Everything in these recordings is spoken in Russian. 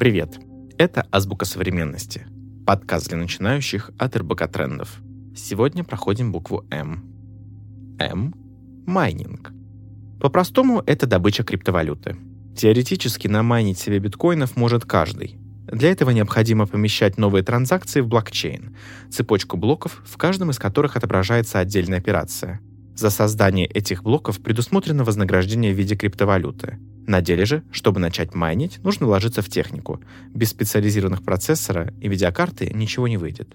Привет! Это «Азбука современности» — подкаст для начинающих от РБК Трендов. Сегодня проходим букву «М». М — майнинг. По-простому, это добыча криптовалюты. Теоретически намайнить себе биткоинов может каждый. Для этого необходимо помещать новые транзакции в блокчейн, цепочку блоков, в каждом из которых отображается отдельная операция. За создание этих блоков предусмотрено вознаграждение в виде криптовалюты — на деле же, чтобы начать майнить, нужно вложиться в технику. Без специализированных процессора и видеокарты ничего не выйдет.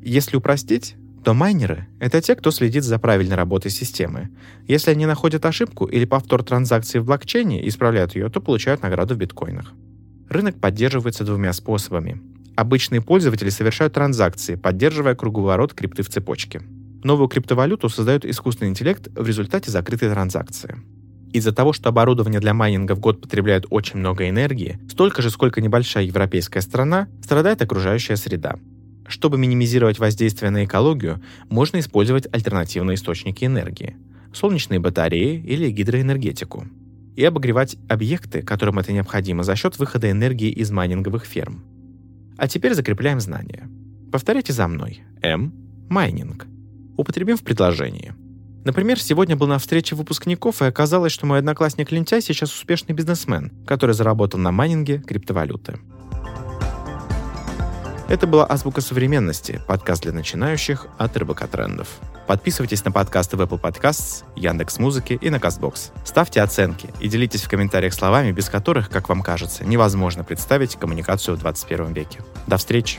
Если упростить, то майнеры — это те, кто следит за правильной работой системы. Если они находят ошибку или повтор транзакции в блокчейне и исправляют ее, то получают награду в биткоинах. Рынок поддерживается двумя способами. Обычные пользователи совершают транзакции, поддерживая круговорот крипты в цепочке. Новую криптовалюту создает искусственный интеллект в результате закрытой транзакции. Из-за того, что оборудование для майнинга в год потребляет очень много энергии, столько же, сколько небольшая европейская страна, страдает окружающая среда. Чтобы минимизировать воздействие на экологию, можно использовать альтернативные источники энергии – солнечные батареи или гидроэнергетику и обогревать объекты, которым это необходимо за счет выхода энергии из майнинговых ферм. А теперь закрепляем знания. Повторяйте за мной. М – майнинг. Употребим в предложении – Например, сегодня был на встрече выпускников, и оказалось, что мой одноклассник Лентяй сейчас успешный бизнесмен, который заработал на майнинге криптовалюты. Это была «Азбука современности», подкаст для начинающих от РБК Трендов. Подписывайтесь на подкасты в Apple Podcasts, Яндекс Музыки и на Castbox. Ставьте оценки и делитесь в комментариях словами, без которых, как вам кажется, невозможно представить коммуникацию в 21 веке. До встречи!